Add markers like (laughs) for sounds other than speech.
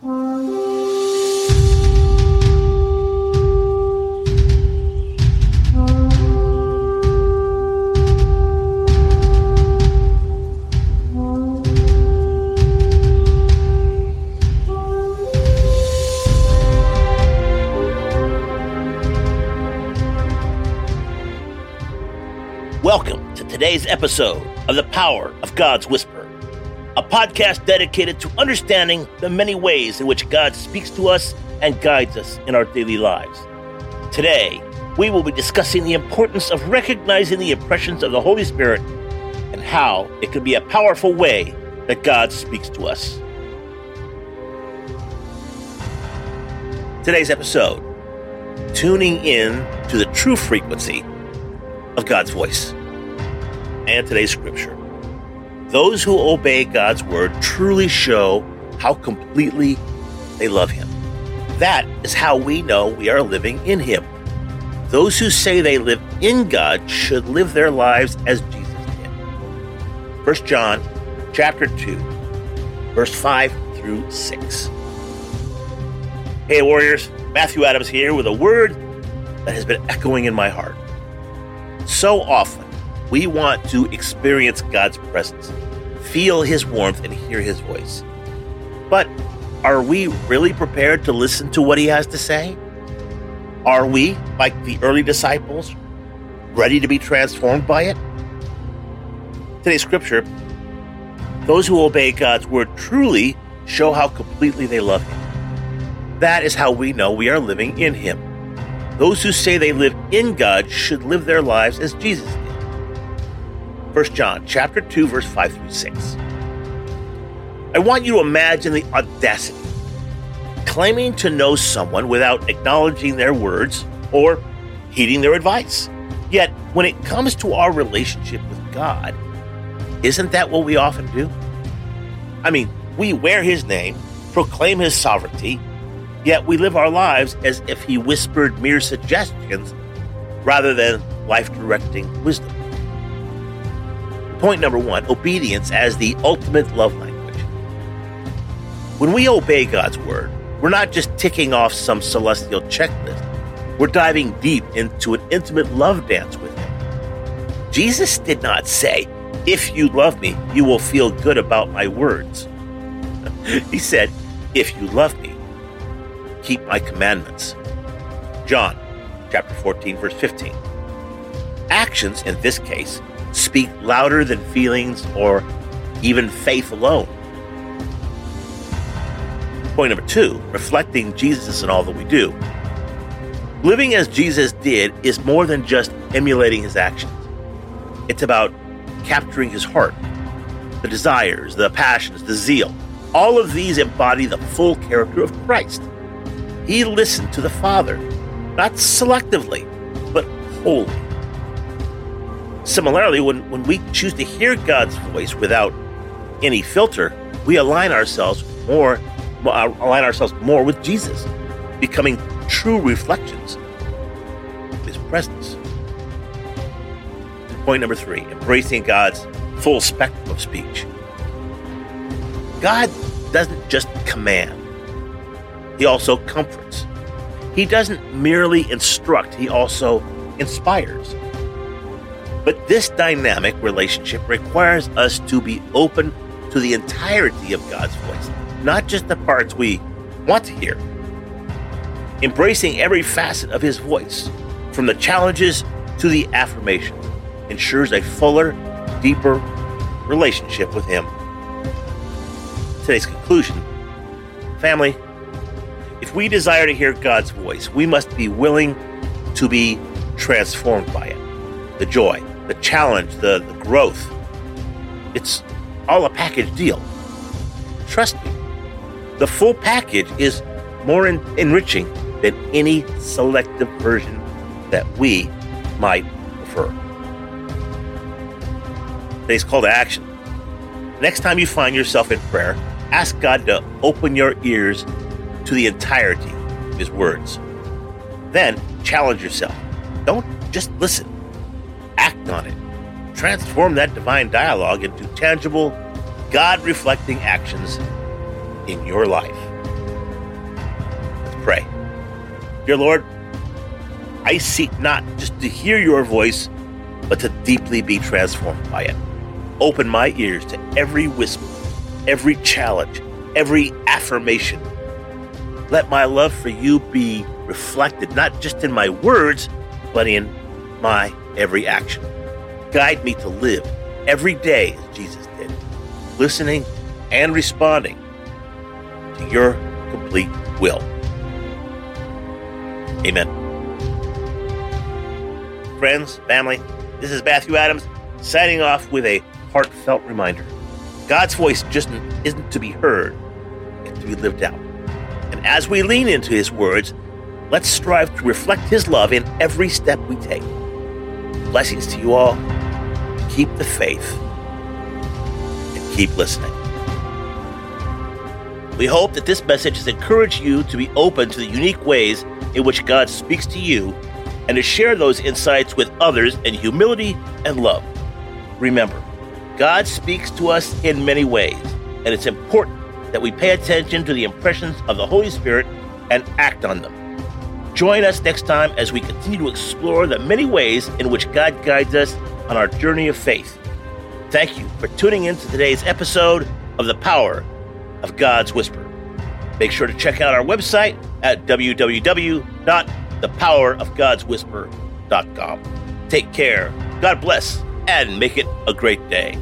Welcome to today's episode of The Power of God's Whisper, a podcast dedicated to understanding the many ways in which God speaks to us and guides us in our daily lives. Today, we will be discussing the importance of recognizing the impressions of the Holy Spirit and how it can be a powerful way that God speaks to us. Today's episode tuning in to the true frequency of God's voice. And today's scripture. Those who obey God's word truly show how completely they love Him. That is how we know we are living in Him. Those who say they live in God should live their lives as Jesus did. 1 John chapter 2, verse 5 through 6. Hey, warriors, Matthew Adams here with a word that has been echoing in my heart. So often, we want to experience God's presence, feel His warmth, and hear His voice. But are we really prepared to listen to what He has to say? Are we, like the early disciples, ready to be transformed by it? Today's scripture those who obey God's word truly show how completely they love Him. That is how we know we are living in Him. Those who say they live in God should live their lives as Jesus did. 1 John chapter 2 verse 5 through 6. I want you to imagine the audacity claiming to know someone without acknowledging their words or heeding their advice. Yet, when it comes to our relationship with God, isn't that what we often do? I mean, we wear his name, proclaim his sovereignty, Yet we live our lives as if he whispered mere suggestions rather than life directing wisdom. Point number one obedience as the ultimate love language. When we obey God's word, we're not just ticking off some celestial checklist, we're diving deep into an intimate love dance with Him. Jesus did not say, If you love me, you will feel good about my words. (laughs) he said, If you love me, keep my commandments. John chapter 14 verse 15. Actions in this case speak louder than feelings or even faith alone. Point number 2, reflecting Jesus in all that we do. Living as Jesus did is more than just emulating his actions. It's about capturing his heart, the desires, the passions, the zeal. All of these embody the full character of Christ. He listened to the Father, not selectively, but wholly. Similarly, when, when we choose to hear God's voice without any filter, we align ourselves more uh, align ourselves more with Jesus, becoming true reflections of his presence. Point number three, embracing God's full spectrum of speech. God doesn't just command, he also comforts. He doesn't merely instruct, he also inspires. But this dynamic relationship requires us to be open to the entirety of God's voice, not just the parts we want to hear. Embracing every facet of His voice, from the challenges to the affirmations, ensures a fuller, deeper relationship with Him. Today's conclusion Family, if we desire to hear God's voice, we must be willing to be transformed by it. The joy, the challenge, the, the growth. It's all a package deal. Trust me, the full package is more en- enriching than any selective version that we might prefer. Today's call to action. Next time you find yourself in prayer, ask God to open your ears to the entirety of his words. Then challenge yourself. Don't just listen, on it. Transform that divine dialogue into tangible, God reflecting actions in your life. Let's pray. Dear Lord, I seek not just to hear your voice, but to deeply be transformed by it. Open my ears to every whisper, every challenge, every affirmation. Let my love for you be reflected not just in my words, but in my every action. Guide me to live every day as Jesus did, listening and responding to your complete will. Amen. Friends, family, this is Matthew Adams signing off with a heartfelt reminder. God's voice just isn't to be heard, it's to be lived out. And as we lean into his words, let's strive to reflect his love in every step we take. Blessings to you all. Keep the faith and keep listening. We hope that this message has encouraged you to be open to the unique ways in which God speaks to you and to share those insights with others in humility and love. Remember, God speaks to us in many ways, and it's important that we pay attention to the impressions of the Holy Spirit and act on them. Join us next time as we continue to explore the many ways in which God guides us on our journey of faith. Thank you for tuning in to today's episode of The Power of God's Whisper. Make sure to check out our website at www.thepowerofgodswhisper.com. Take care, God bless, and make it a great day.